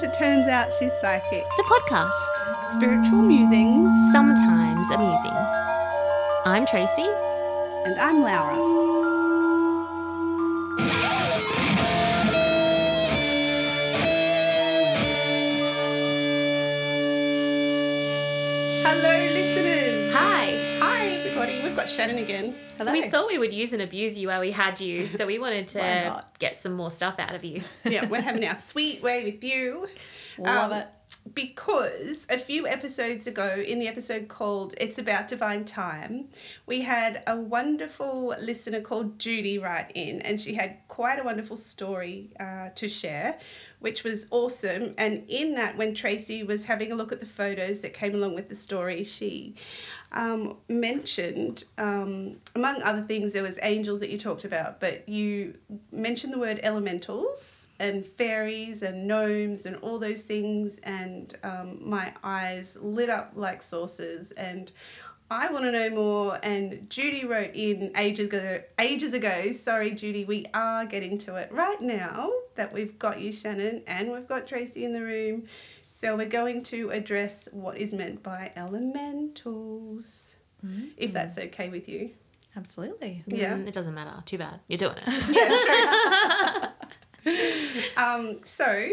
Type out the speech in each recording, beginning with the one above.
to Turns Out She's Psychic. The podcast. Spiritual musings. Sometimes amusing. I'm Tracy. And I'm Laura. Shannon again. Hello. We thought we would use and abuse you while we had you, so we wanted to get some more stuff out of you. yeah, we're having our sweet way with you. Love Um, it. Because a few episodes ago, in the episode called It's About Divine Time, we had a wonderful listener called Judy write in, and she had quite a wonderful story uh, to share, which was awesome. And in that, when Tracy was having a look at the photos that came along with the story, she um, mentioned, um, among other things, there was angels that you talked about, but you mentioned the word elementals and fairies and gnomes and all those things, and um, my eyes lit up like saucers. And I want to know more. And Judy wrote in ages ago. Ages ago, sorry, Judy, we are getting to it right now that we've got you, Shannon, and we've got Tracy in the room. So we're going to address what is meant by elementals, if that's okay with you. Absolutely. Yeah. Mm, it doesn't matter. Too bad. You're doing it. Yeah, sure. um, so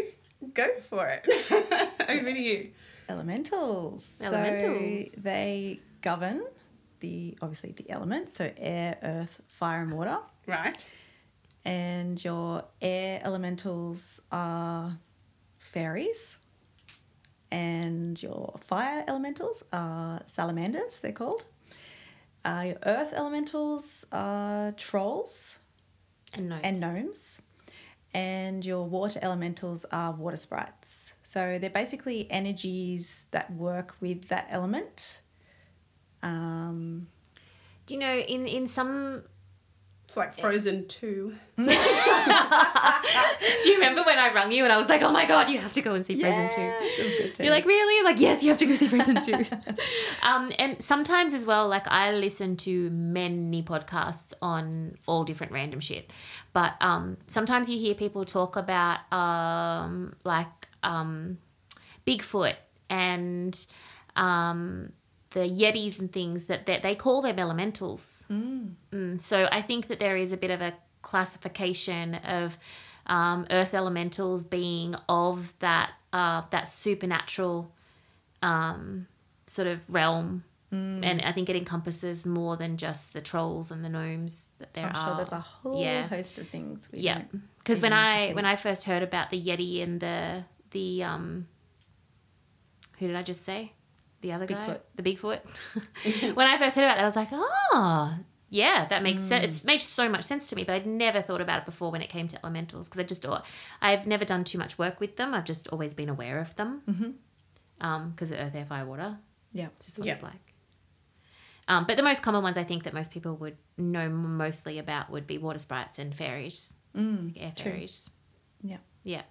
go for it. Over to you. Elementals. Elementals. So they govern the obviously the elements, so air, earth, fire, and water. Right. And your air elementals are fairies. And your fire elementals are salamanders, they're called. Uh, your earth elementals are trolls And gnomes. and gnomes. And your water elementals are water sprites. So they're basically energies that work with that element. Um, Do you know in in some? It's like Frozen 2. Do you remember when I rung you and I was like, "Oh my god, you have to go and see Frozen 2. It was good too. You're like, really? I'm like, yes, you have to go see Frozen 2. um, and sometimes as well, like I listen to many podcasts on all different random shit. But um, sometimes you hear people talk about um, like um, Bigfoot and um, the Yetis and things that, that they call them elementals. Mm, so I think that there is a bit of a classification of um, earth elementals being of that uh, that supernatural um, sort of realm. And I think it encompasses more than just the trolls and the gnomes that there I'm are. sure there's a whole yeah. host of things. We Yeah, because when I see. when I first heard about the Yeti and the the um, who did I just say? The other guy, the Bigfoot. when I first heard about that, I was like, oh, yeah, that makes sense. It's made so much sense to me, but I'd never thought about it before when it came to elementals because I just thought I've never done too much work with them. I've just always been aware of them because of earth, air, fire, water. Yeah. It's just what Yeah. it's like. Um, but the most common ones I think that most people would know mostly about would be water sprites and fairies, Mm, air true. fairies. Yeah. Yeah.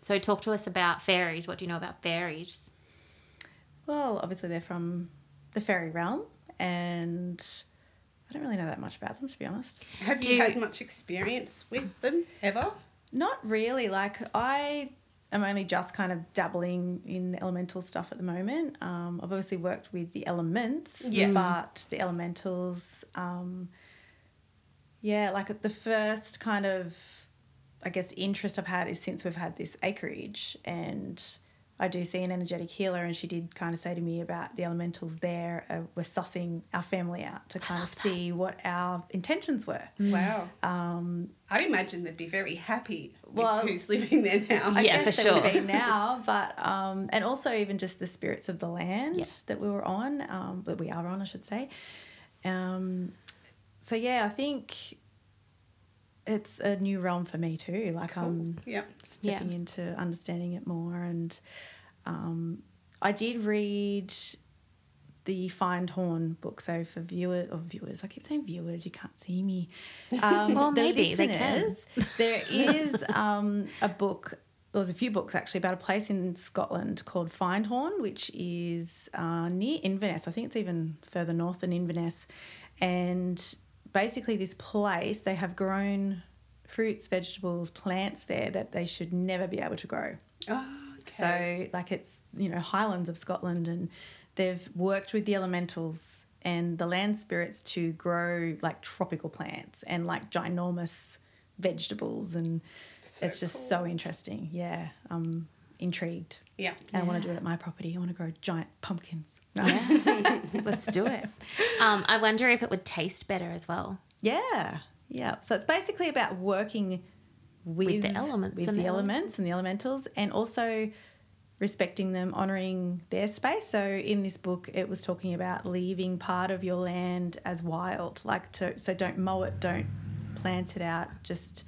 So talk to us about fairies. What do you know about fairies? Well, obviously they're from the fairy realm, and I don't really know that much about them to be honest. Have Do- you had much experience with them ever? Not really. Like I am only just kind of dabbling in elemental stuff at the moment. Um, I've obviously worked with the elements, Yeah. but the elementals, um, yeah, like the first kind of, I guess, interest I've had is since we've had this acreage and. I do see an energetic healer, and she did kind of say to me about the elementals there. Uh, we're sussing our family out to kind of see what our intentions were. Wow. Um, I'd imagine they'd be very happy with Well- who's living there now. I Yeah, guess for they would sure. be now, but um, and also even just the spirits of the land Yeah. that we were on, um, that we are on, I should say. Um, so yeah, I think it's a new realm for me too. Like I'm Yeah. stepping Yeah. into understanding it more, and um, I did read the Findhorn book. So for viewers or viewers, I keep saying viewers, you can't see me. Um, Well, the maybe they can. listeners, there is um, a book. There was a few books actually about a place in Scotland called Findhorn, which is uh, near Inverness. I think it's even further north than Inverness. And basically, this place, they have grown fruits, vegetables, plants there that they should never be able to grow. Oh, okay. So, like, it's, you know, highlands of Scotland, and they've worked with the elementals and the land spirits to grow like tropical plants and like ginormous vegetables. And So it's just cool. so interesting. Yeah. I'm intrigued. Yeah. And I want to do it at my property. I want to grow giant pumpkins. Let's do it. Um, I wonder if it would taste better as well. Yeah, yeah. So it's basically about working with, the elements with and the the elements and the elementals, and also respecting them, honoring their space. So in this book, it was talking about leaving part of your land as wild, like to so don't mow it, don't plant it out, just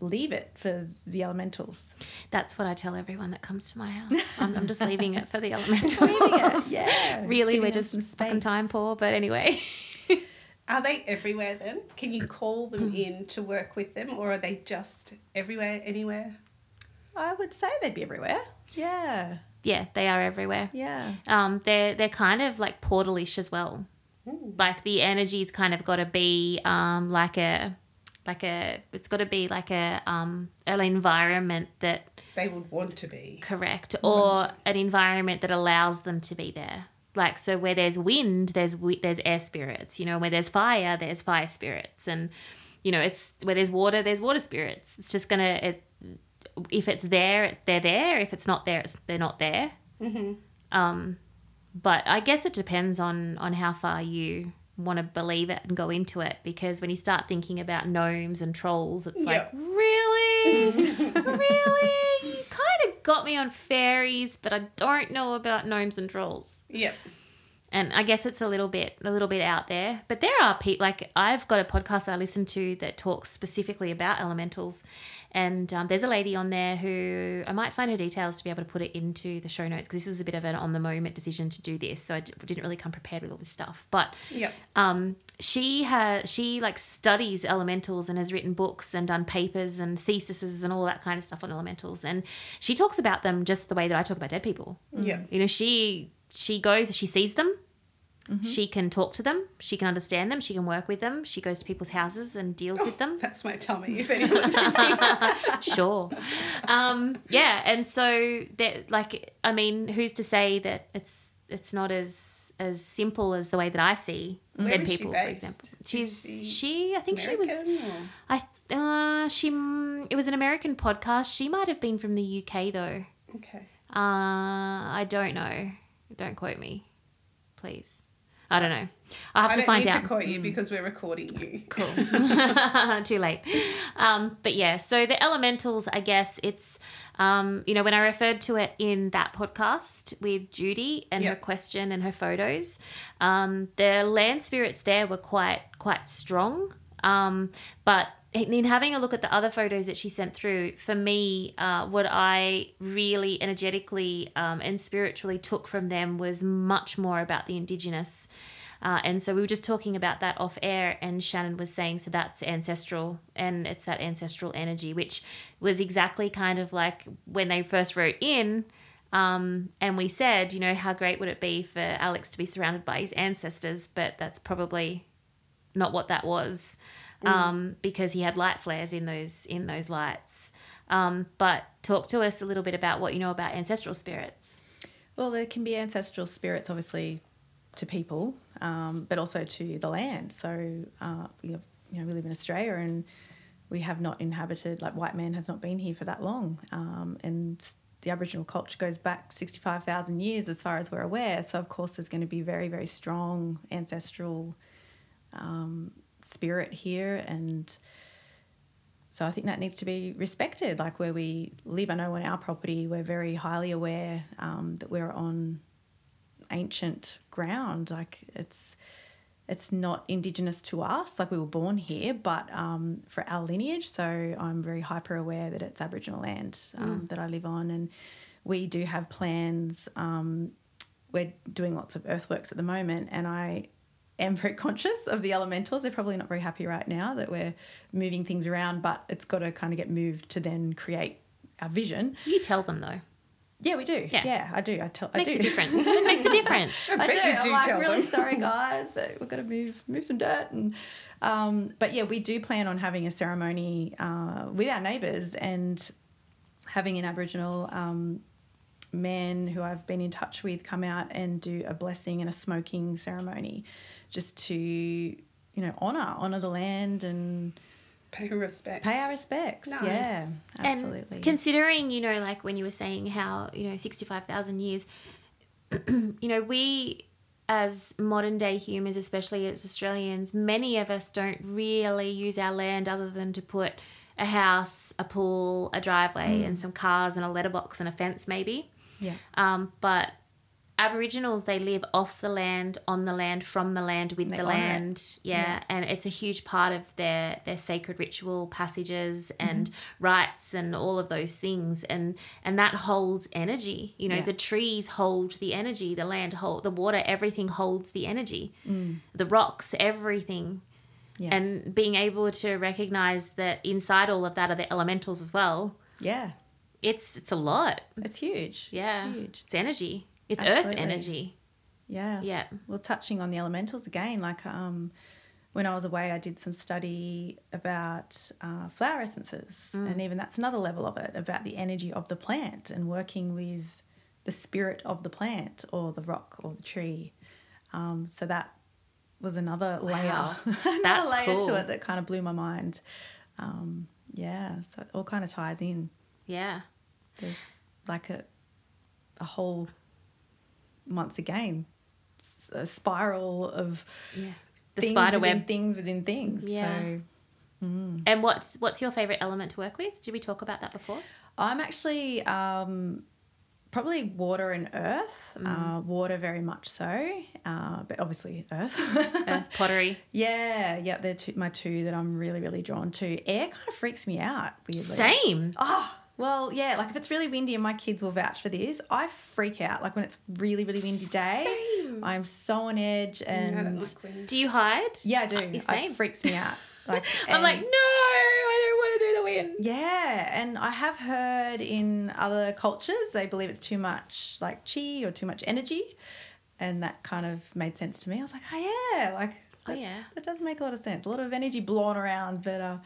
leave it for the elementals. That's what I tell everyone that comes to my house. I'm, I'm just leaving it for the elementals. It, yeah. really, Giving we're just some fucking time poor. But anyway, Are they everywhere then? Can you call them in to work with them, or are they just everywhere, anywhere? I would say they'd be everywhere. Yeah, yeah, they are everywhere. yeah. Um, they're they're kind of like portalish as well. Mm. Like the energy's kind of got to be um like a like a it's got to be like a um an environment that They would want to be. correct. Or an environment that allows them to be there. Like so where there's wind there's there's air spirits you know where there's fire there's fire spirits. And you know it's where there's water there's water spirits. It's just gonna it, if it's there they're there. If it's not there it's, they're not there. Mm-hmm. um but i guess it depends on on how far you want to believe it and go into it because when you start thinking about gnomes and trolls it's like really? Really? You kind of got me on fairies but i don't know about gnomes and trolls. Yep. and i guess it's a little bit a little bit out there but there are people like i've got a podcast i listen to that talks specifically about elementals and um, there's a lady on there who i might find her details to be able to put it into the show notes because this was a bit of an on the moment decision to do this so i d- didn't really come prepared with all this stuff but Yep. um, she has she like studies elementals and has written books and done papers and theses and all that kind of stuff on elementals and she talks about them just the way that I talk about dead people. Yeah, You know, she she goes, she sees them, she can talk to them, she can understand them, she can work with them, she goes to people's houses and deals with them. That's my tummy. If anyone. sure. Um, yeah, and so that like I mean, who's to say that it's it's not as as simple as the way that I see Where dead people, for example. She's she she, I think she was American or- I uh she mm, it was an American podcast. She might have been from the UK though. Okay. Uh I don't know. Don't quote me. Please. I don't know. I'll have I to find need out. to quote you because we're recording you. Cool. Too late. Um, but yeah, so the elementals, I guess it's, um, you know, when I referred to it in that podcast with Judy and her question and her photos, um, the land spirits there were quite quite strong. Um, but in having a look at the other photos that she sent through, for me, uh, what I really energetically um, and spiritually took from them was much more about the indigenous. Uh, and so we were just talking about that off air, and Shannon was saying, so that's ancestral, and it's that ancestral energy, which was exactly kind of like when they first wrote in, um, and we said, you know, how great would it be for Alex to be surrounded by his ancestors, but that's probably not what that was, um, because he had light flares in those in those lights. Um, but talk to us a little bit about what you know about ancestral spirits. Well, there can be ancestral spirits, obviously, to people, um, but also to the land. So, uh, we, have, you know, we live in Australia and we have not inhabited, like, white man has not been here for that long. Um, and the Aboriginal culture goes back 65,000 years as far as we're aware. So, of course, there's going to be very, very strong ancestral um, spirit here. And so I think that needs to be respected. Like where we live, I know on our property, we're very highly aware um, that we're on ancient ground. Like it's it's not indigenous to us. Like we were born here, but um, for our lineage, so I'm very hyper aware that it's Aboriginal land um, that I live on, and we do have plans. Um, we're doing lots of earthworks at the moment, and I am very conscious of the elementals. They're probably not very happy right now that we're moving things around, but it's got to kind of get moved to then create our vision. You tell them though. Yeah, we do. Yeah. Yeah, I do. I tell. Makes I do. a difference. It makes a difference. I bet do. you I'm do like, tell really them. sorry, guys, but we've got to move move some dirt. And um, but yeah, we do plan on having a ceremony uh, with our neighbours and having an Aboriginal um, men who I've been in touch with come out and do a blessing and a smoking ceremony, just to you know honor honor the land and Pay respect. pay our respects. Nice. Yeah, absolutely. And considering, you know, like when you were saying how, you know, 65,000 years, you know, we as modern day humans, especially as Australians, many of us don't really use our land other than to put a house, a pool, a driveway, and some cars and a letterbox and a fence, maybe. yeah, Um, but Aboriginals, they live off the land, on the land, from the land, with the land. Yeah. Yeah. and it's a huge part of their their sacred ritual passages and Mm-hmm. rites and all of those things, and and that holds energy. You know, Yeah. the trees hold the energy, the land hold the water, everything holds the energy. The rocks, everything. Mm. yeah, And being able to recognize that inside all of that are the elementals as well. yeah. It's it's a lot. It's huge. Yeah. it's huge. It's energy. It's earth energy. Yeah. Yeah. Well, touching on the elementals again, like um, when I was away, I did some study about uh, flower essences, and even that's another level of it about the energy of the plant and working with the spirit of the plant or the rock or the tree. Um, so that was another layer, Wow. another That's layer cool. to it that kind of blew my mind. Um, yeah, so it all kind of ties in. Yeah. There's like a a whole once again a spiral of Yeah. The things spider within web. things within things. Yeah. So And what's what's your favorite element to work with? Did we talk about that before? I'm actually um, probably water and earth. Mm. Uh, water very much so, uh, but obviously earth. Earth pottery. yeah, yeah, they're two, my two that I'm really really drawn to. Air kind of freaks me out. Weirdly. Same. Oh, well, yeah, like if it's really windy and my kids will vouch for this, I freak out. Like when it's really, really windy day, Same. I'm so on edge and like. Do you hide? yeah, I do. Uh, It freaks me out. Like I'm like, no, I don't want to do the wind. yeah, and I have heard in other cultures they believe it's too much like chi or too much energy, and that kind of made sense to me. I was like, oh yeah, like Oh that, yeah. that does make a lot of sense. A lot of energy blowing around, but uh,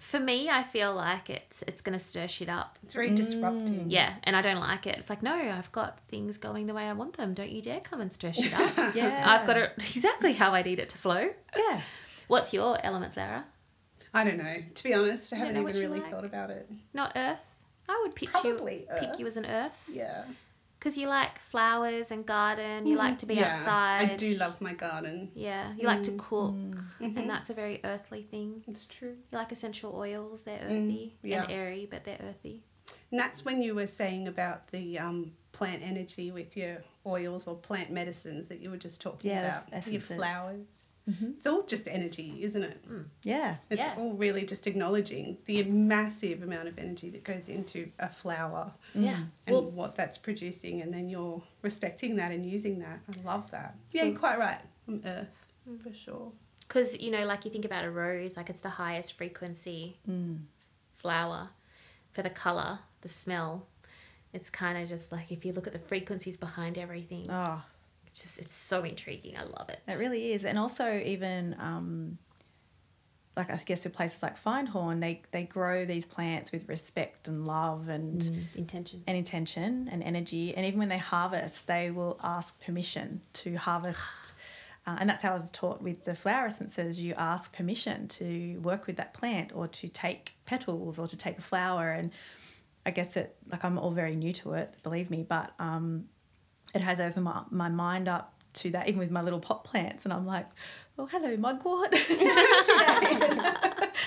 For me, I feel like it's it's gonna stir shit up. It's very disrupting. Mm. Yeah, and I don't like it. It's like, no, I've got things going the way I want them. Don't you dare come and stir shit up. yeah, I've got it exactly how I need it to flow. yeah. What's your element, Sarah? I don't know. To be honest, I You don't haven't know even what you really like? thought about it. Not earth. I would pitch Probably you earth. pick you as an earth Yeah. Because you like flowers and garden. You like to be yeah, outside. I do love my garden. Yeah, you like to Mm. cook, Mhm. and that's a very earthly thing. It's true. You like essential oils. They're Mm, earthy yeah. and airy, but they're earthy. And that's when you were saying about the um, plant energy with your oils or plant medicines that you were just talking Yeah, the about. Your flowers. Mhm. It's all just energy, isn't it? Yeah. It's Yeah. all really just acknowledging the massive amount of energy that goes into a flower Yeah. and Well, what that's producing, and then you're respecting that and using that. I love that. Yeah, you're quite right. From Earth, Mm. for sure. because you know, like you think about a rose, like it's the highest frequency Mm. flower for the color, the smell. It's kind of just like if you look at the frequencies behind everything, Oh, it's just it's so intriguing. I love it. It really is, and also even um, like I guess with places like Findhorn, they they grow these plants with respect and love and Mm, intention. and intention and energy, and even when they harvest, they will ask permission to harvest. Uh, and that's how I was taught with the flower essences. You ask permission to work with that plant, or to take petals, or to take a flower. And I guess it like I'm all very new to it, believe me, but um, it has opened my, my mind up to that, even with my little pot plants. And I'm like, oh, hello, mugwort.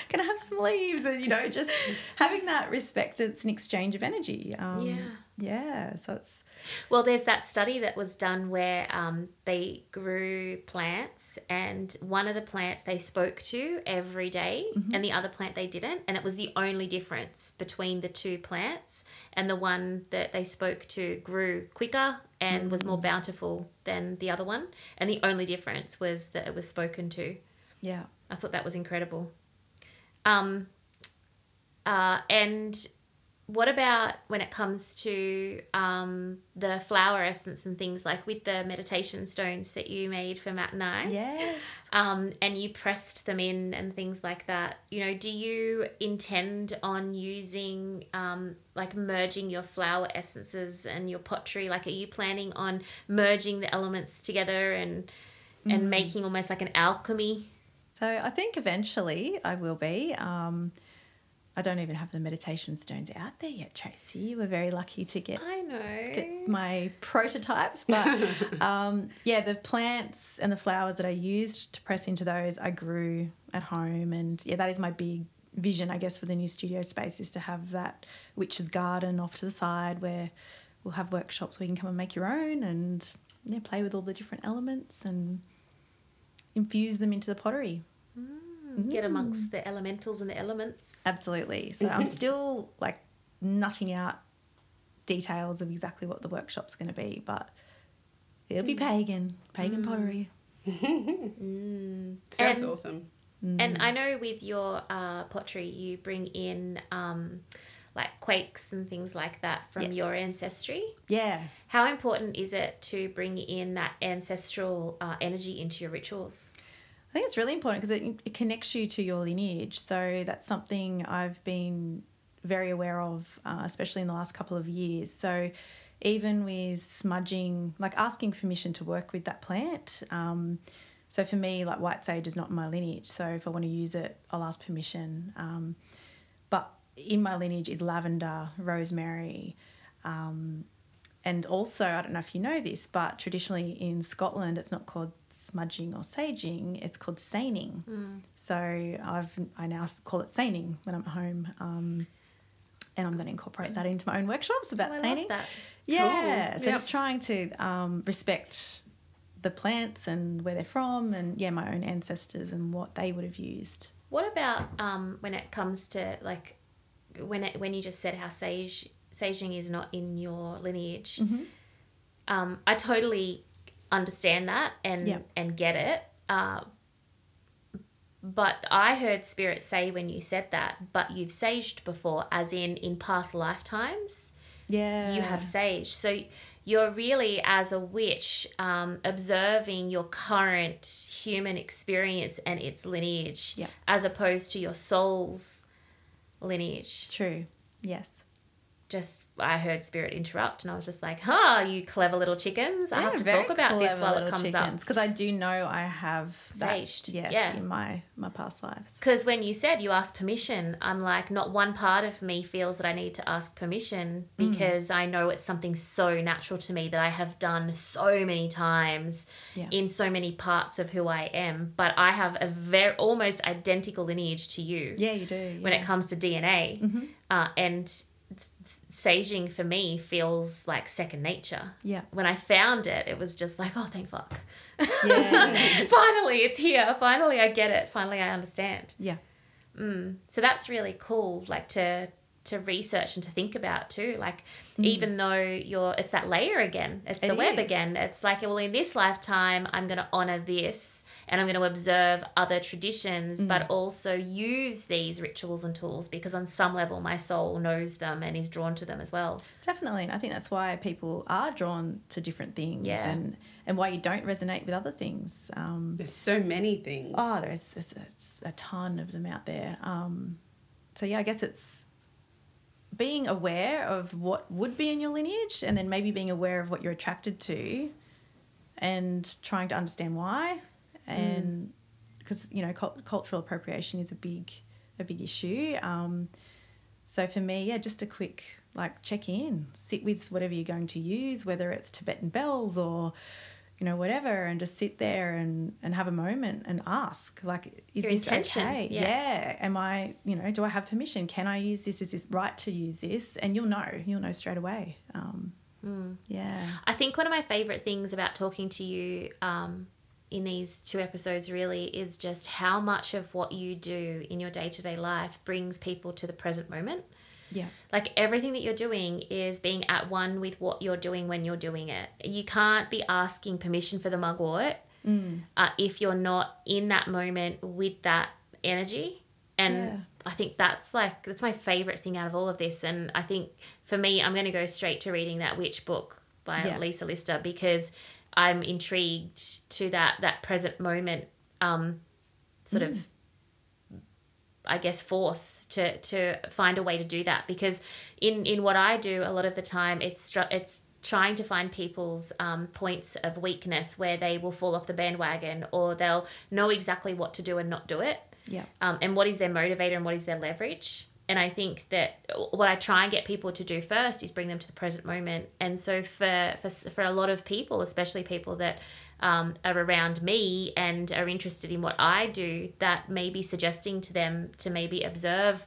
Can I have some leaves? And, you know, just having that respect, it's an exchange of energy. Um, Yeah. Yeah. So it's, Well, there's that study that was done where um, they grew plants, and one of the plants they spoke to every day, and the other plant they didn't. And it was the only difference between the two plants. And the one that they spoke to grew quicker and was more bountiful than the other one. And the only difference was that it was spoken to. yeah. I thought that was incredible. Um, uh, and what about when it comes to um, the flower essence and things like with the meditation stones that you made for Matt and I? Yes. um, and you pressed them in and things like that. You know, do you intend on using um, like merging your flower essences and your pottery? Like, are you planning on merging the elements together and and making almost like an alchemy? So I think eventually I will be. Um, I don't even have the meditation stones out there yet, Tracy. We're very lucky to get I know. get my prototypes. But um, yeah, the plants and the flowers that I used to press into those, I grew at home. And yeah, that is my big vision, I guess, for the new studio space is to have that witch's garden off to the side where we'll have workshops where you can come and make your own and yeah, play with all the different elements and infuse them into the pottery. Get amongst the elementals and the elements. Absolutely. So I'm still like nutting out details of exactly what the workshop's going to be, but it'll be pagan, pagan pottery. Mm. Sounds And- awesome. And I know with your uh, pottery, you bring in um, like quaichs and things like that from Yes. your ancestry. Yeah. How important is it to bring in that ancestral uh, energy into your rituals? I think it's really important because it, it connects you to your lineage. So that's something I've been very aware of, uh, especially in the last couple of years. So even with smudging, like asking permission to work with that plant. Um, so for me, like white sage is not in my lineage. So if I want to use it, I'll ask permission. Um, but in my lineage is lavender, rosemary, um, and also, I don't know if you know this, but traditionally in Scotland, it's not called smudging or saging; it's called saining. So I've I now call it saining when I'm at home, um, and I'm going to incorporate that into my own workshops about Oh, I saining. love that. Yeah, Cool. so Yep. just trying to um, respect the plants and where they're from, and yeah, my own ancestors and what they would have used. What about um, when it comes to like when it, when you just said how sage saging is not in your lineage? Mm-hmm. Um, I totally understand that and Yeah. and get it. Uh, but I heard spirit say when you said that, but you've saged before, as in in past lifetimes. Yeah, you have sage. So you're really, as a witch, um, observing your current human experience and its lineage, Yeah. as opposed to your soul's lineage. true. Yes. Just, I heard spirit interrupt, and I was just like, "Huh, you clever little chickens! I have to talk about this while it comes up." because I do know I have that, Saged, Yes, yeah. in my my past lives. Because when you said you asked permission, I'm like, not one part of me feels that I need to ask permission Mm. because I know it's something so natural to me that I have done so many times Yeah. in so many parts of who I am. But I have a very almost identical lineage to you Yeah, you do. when it comes to DNA. Mm-hmm. Uh, and saging for me feels like second nature. Yeah. When I found it, it was just like, oh, thank fuck. Yeah. Finally, it's here. Finally, I get it. Finally, I understand. Yeah. Mm. So that's really cool, like to to research and to think about too. Like even though you're, it's that layer again. It's the Mm. It web is. again. It's like, well, in this lifetime, I'm going to honor this. And I'm going to observe other traditions, Mm. but also use these rituals and tools because, on some level, my soul knows them and is drawn to them as well. Definitely. And I think that's why people are drawn to different things Yeah. and, and why you don't resonate with other things. Um, There's so many things. oh, there's, there's, there's a ton of them out there. Um, so, yeah, I guess it's being aware of what would be in your lineage and then maybe being aware of what you're attracted to and trying to understand why. And because, you know, cult- cultural appropriation is a big, a big issue. Um, so for me, yeah, just a quick like check in, sit with whatever you're going to use, whether it's Tibetan bells or you know whatever, and just sit there and and have a moment and ask like, is Your this intention, okay? yeah. Am I you know do I have permission? Can I use this? Is this right to use this? And you'll know, you'll know straight away. Um, Mm. yeah, I think one of my favorite things about talking to you um, in these two episodes really is just how much of what you do in your day to day life brings people to the present moment. yeah, Like everything that you're doing is being at one with what you're doing when you're doing it. You can't be asking permission for the mugwort mm, uh, if you're not in that moment with that energy. And Yeah. I think that's like that's my favorite thing out of all of this. And I think for me, I'm going to go straight to reading that witch book by Yeah. Lisa Lister because I'm intrigued to that that present moment, um, sort of. I guess force to to find a way to do that because in in what I do a lot of the time it's it's trying to find people's um, points of weakness where they will fall off the bandwagon or they'll know exactly what to do and not do it Yeah. um, and what is their motivator and what is their leverage and i think that what i try and get people to do first is bring them to the present moment. And so for for, for a lot of people especially people that um, are around me and are interested in what i do that may be suggesting to them to maybe observe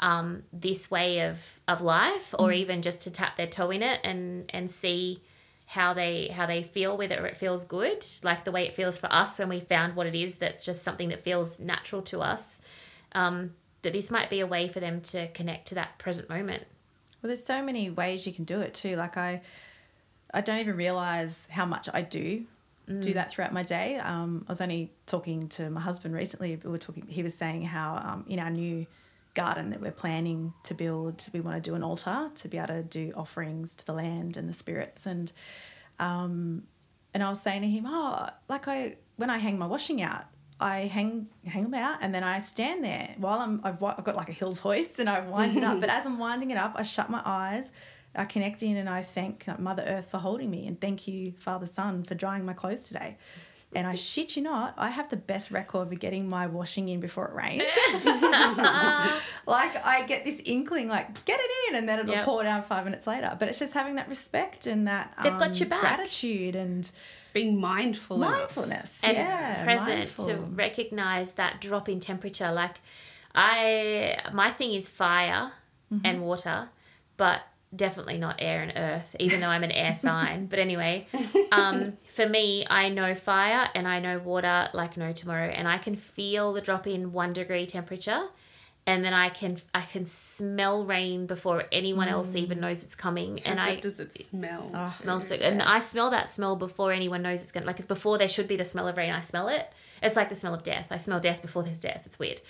um, this way of, of life or even just to tap their toe in it and and see how they how they feel whether it feels good like the way it feels for us when we found what it is that's just something that feels natural to us. Um, that this might be a way for them to connect to that present moment Well, there's so many ways you can do it too. Like I, I don't even realize how much I do do that throughout my day. Um, I was only talking to my husband recently. We were talking. He was saying how um, in our new garden that we're planning to build, we want to do an altar to be able to do offerings to the land and the spirits. And um, and I was saying to him, oh, like I when I hang my washing out, I hang hang them out and then I stand there while I'm I've, I've got like a hills hoist and I wind it up. But as I'm winding it up, I shut my eyes, I connect in and I thank Mother Earth for holding me and thank you Father Sun for drying my clothes today. And I shit you not, I have the best record for getting my washing in before it rains. like I get this inkling, like get it in, and then it'll Yep. pour down five minutes later. But it's just having that respect and that They've got um, your back. gratitude and Being mindful. enough. mindfulness. and yeah, present to recognize that drop in temperature like i my thing is fire Mm-hmm. and water but definitely not air and earth even though i'm an air sign but anyway um, for me i know fire and i know water like no tomorrow and i can feel the drop in one degree temperature and then i can i can smell rain before anyone else even knows it's coming How and i does it smell? Oh. smells so and I smell that smell before anyone knows it's gonna like it's before there should be the smell of rain. I smell it. It's like the smell of death. I smell death before there's death. It's weird,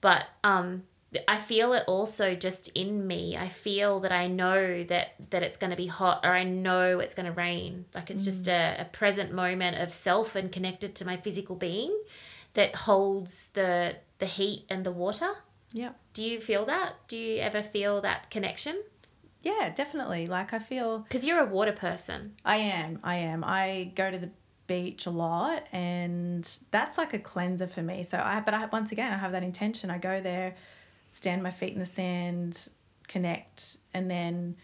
but um, I feel it also just in me. I feel that I know that that it's gonna be hot or I know it's gonna rain. Like it's just mm. a, a present moment of self and connected to my physical being that holds the the heat and the water. Yeah. Do you feel that? Do you ever feel that connection? Yeah, definitely. Like I feel Because you're a water person. I am. I am. I go to the beach a lot and that's like a cleanser for me. So I but I once again I have that intention. I go there, stand my feet in the sand, connect, and then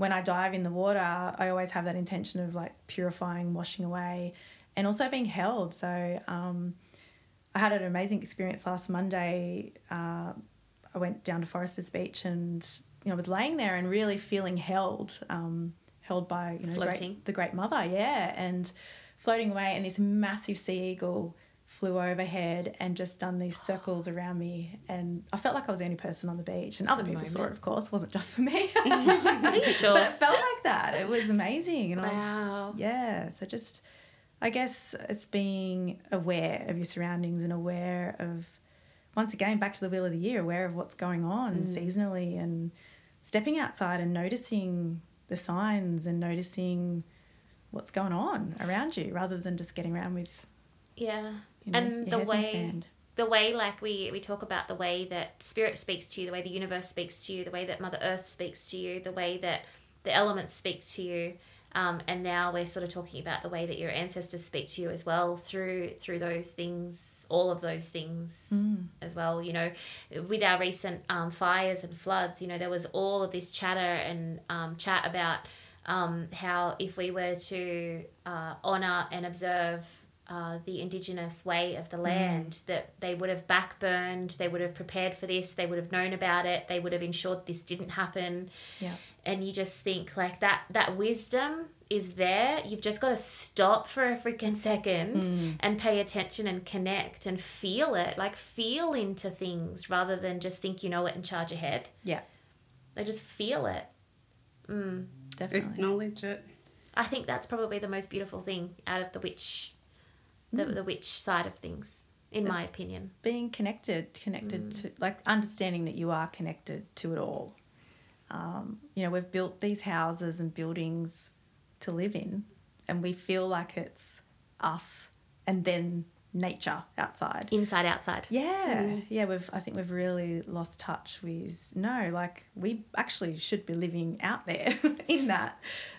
when I dive in the water, I always have that intention of like purifying, washing away, and also being held. So um, I had an amazing experience last Monday. Uh, I went down to Forresters Beach and you know was laying there and really feeling held, um, held by you know great, the Great Mother, yeah, and floating away. And this massive sea eagle flew overhead and just done these circles around me, and I felt like I was the only person on the beach, and other people saw it, of course, it wasn't just for me. Are you sure? But it felt like that. It was amazing, and I Wow. was yeah. So just, I guess it's being aware of your surroundings and aware of, once again, back to the wheel of the year, aware of what's going on Mm. seasonally, and stepping outside and noticing the signs and noticing what's going on around you, rather than just getting around with Yeah. You know and the way the way like we we talk about the way that spirit speaks to you, the way the universe speaks to you, the way that Mother Earth speaks to you, the way that the elements speak to you. Um, and now we're sort of talking about the way that your ancestors speak to you as well through through those things, all of those things Mm. as well. You know, with our recent um, fires and floods, you know, there was all of this chatter and um, chat about um, how if we were to uh, honor and observe uh, the indigenous way of the land, that they would have backburned, they would have prepared for this, they would have known about it, they would have ensured this didn't happen. Yeah. And you just think like that that wisdom is there. You've just got to stop for a freaking second Mm. and pay attention and connect and feel it. Like feel into things rather than just think you know it and charge ahead. Yeah, They just feel it. Mm. definitely. Acknowledge it. I think that's probably the most beautiful thing out of the witch, the, hmm. the witch side of things. in my opinion. being connected, connected mm. to like understanding that you are connected to it all. Um, you know, we've built these houses and buildings to live in, and we feel like it's us and then nature outside. Inside, outside. Yeah, mm. yeah. We've I think we've really lost touch with no, like we actually should be living out there in that,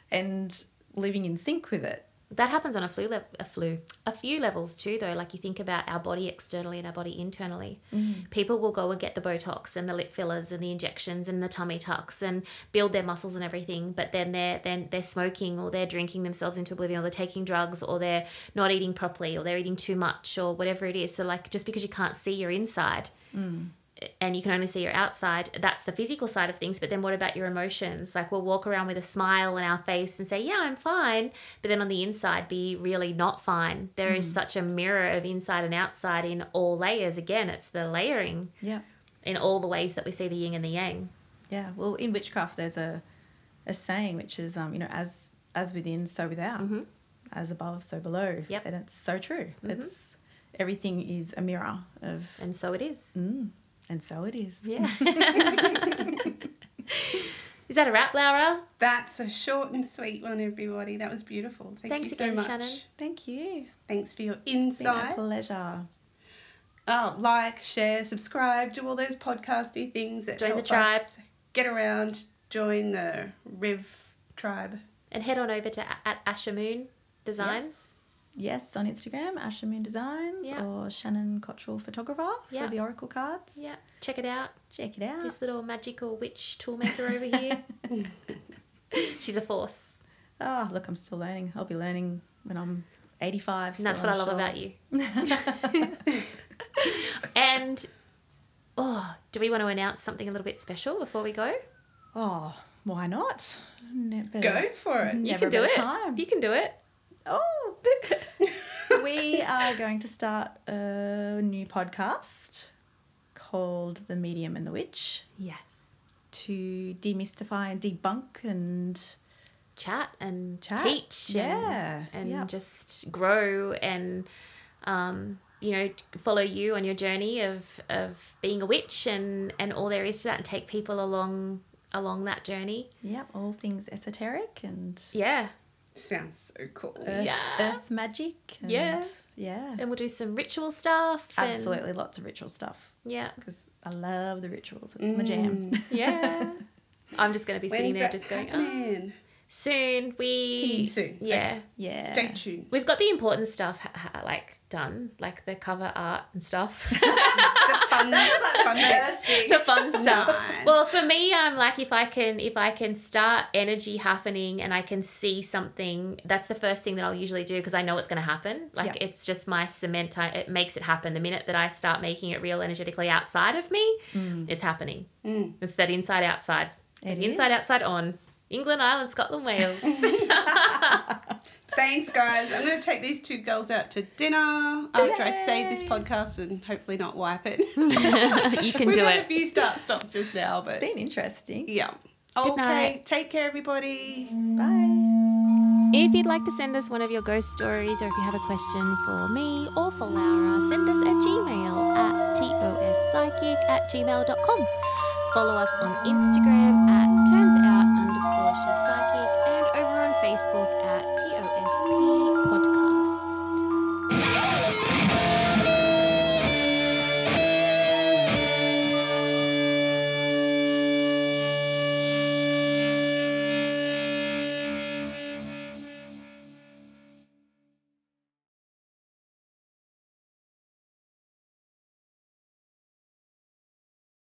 and living in sync with it. That happens on a flu, a flu, a few levels too, though. Like you think about our body externally and our body internally. Mm-hmm. People will go and get the Botox and the lip fillers and the injections and the tummy tucks and build their muscles and everything. But then they're then they're smoking or they're drinking themselves into oblivion or they're taking drugs or they're not eating properly or they're eating too much or whatever it is. So like just because you can't see your inside, mm. And you can only see your outside that's the physical side of things but then what about your emotions like we'll walk around with a smile on our face and say yeah i'm fine but then on the inside be really not fine There is such a mirror of inside and outside in all layers again it's the layering Yeah, in all the ways that we see the yin and the yang yeah. Well, in witchcraft, there's a a saying which is um, you know, as as within, so without, Mhm. as above, so below. Yep. and it's so true. Mhm. It's everything is a mirror of, and so it is mm, and so it is. yeah is that a wrap laura That's a short and sweet one, everybody. That was beautiful. Thank Thanks you so much. Shannon. Thank you. Thanks for your It's been a insight. pleasure. Oh, like, share, subscribe, do all those podcasty things that Join the tribe. us get around. Join the Riv tribe. and head on over to a- at asher moon designs Yes, on Instagram, Asher Moon Designs Yeah. or Shannon Cottrell Photographer Yeah. for the Oracle cards. yeah check it out Check it out. this little magical witch toolmaker over here. She's a force. Oh, look, I'm still learning. I'll be learning when I'm 85. And that's still, what I I'm love sure. about you. and oh, do we want to announce something a little bit special before we go? Oh, why not? Ne- better- Go for it. You can do it. Time. You can do it. Oh, we are going to start a new podcast called The Medium and the Witch Yes. to demystify and debunk and Chat and Chat. teach. and- Yeah, And, yeah. just grow and um, you know follow you on your journey of of being a witch and and all there is to that and take people along along that journey. yeah, all things esoteric and Yeah. Sounds so cool. earth, Yeah. earth magic. And, Yeah. Yeah. And we'll do some ritual stuff. and- Absolutely, lots of ritual stuff yeah. because I love the rituals. It's my jam. Mm. Yeah. I'm just going to be sitting When's there just going, oh. happening? soon. We. Soon. Yeah. Yeah. Stay tuned. We've got the important stuff ha- ha- like done, like the cover art and stuff. the fun, the fun stuff. Nice. Well, for me, I'm like if I can if I can start energy happening and I can see something, that's the first thing that I'll usually do because I know it's going to happen. Like Yeah. it's just my cement. I, it makes it happen. The minute that I start making it real energetically outside of me, it's happening. Mm. It's that inside outside, It inside is. outside on. England, Ireland, Scotland, Wales. Thanks, guys. I'm going to take these two girls out to dinner after I save this podcast and hopefully not wipe it. you can We've do had a it. few start stops just now, but It's been interesting. yeah. Good okay. night. Take care, everybody. Bye. If you'd like to send us one of your ghost stories or if you have a question for me or for Laura, send us a Gmail at tospsychic at gmail.com. Follow us on Instagram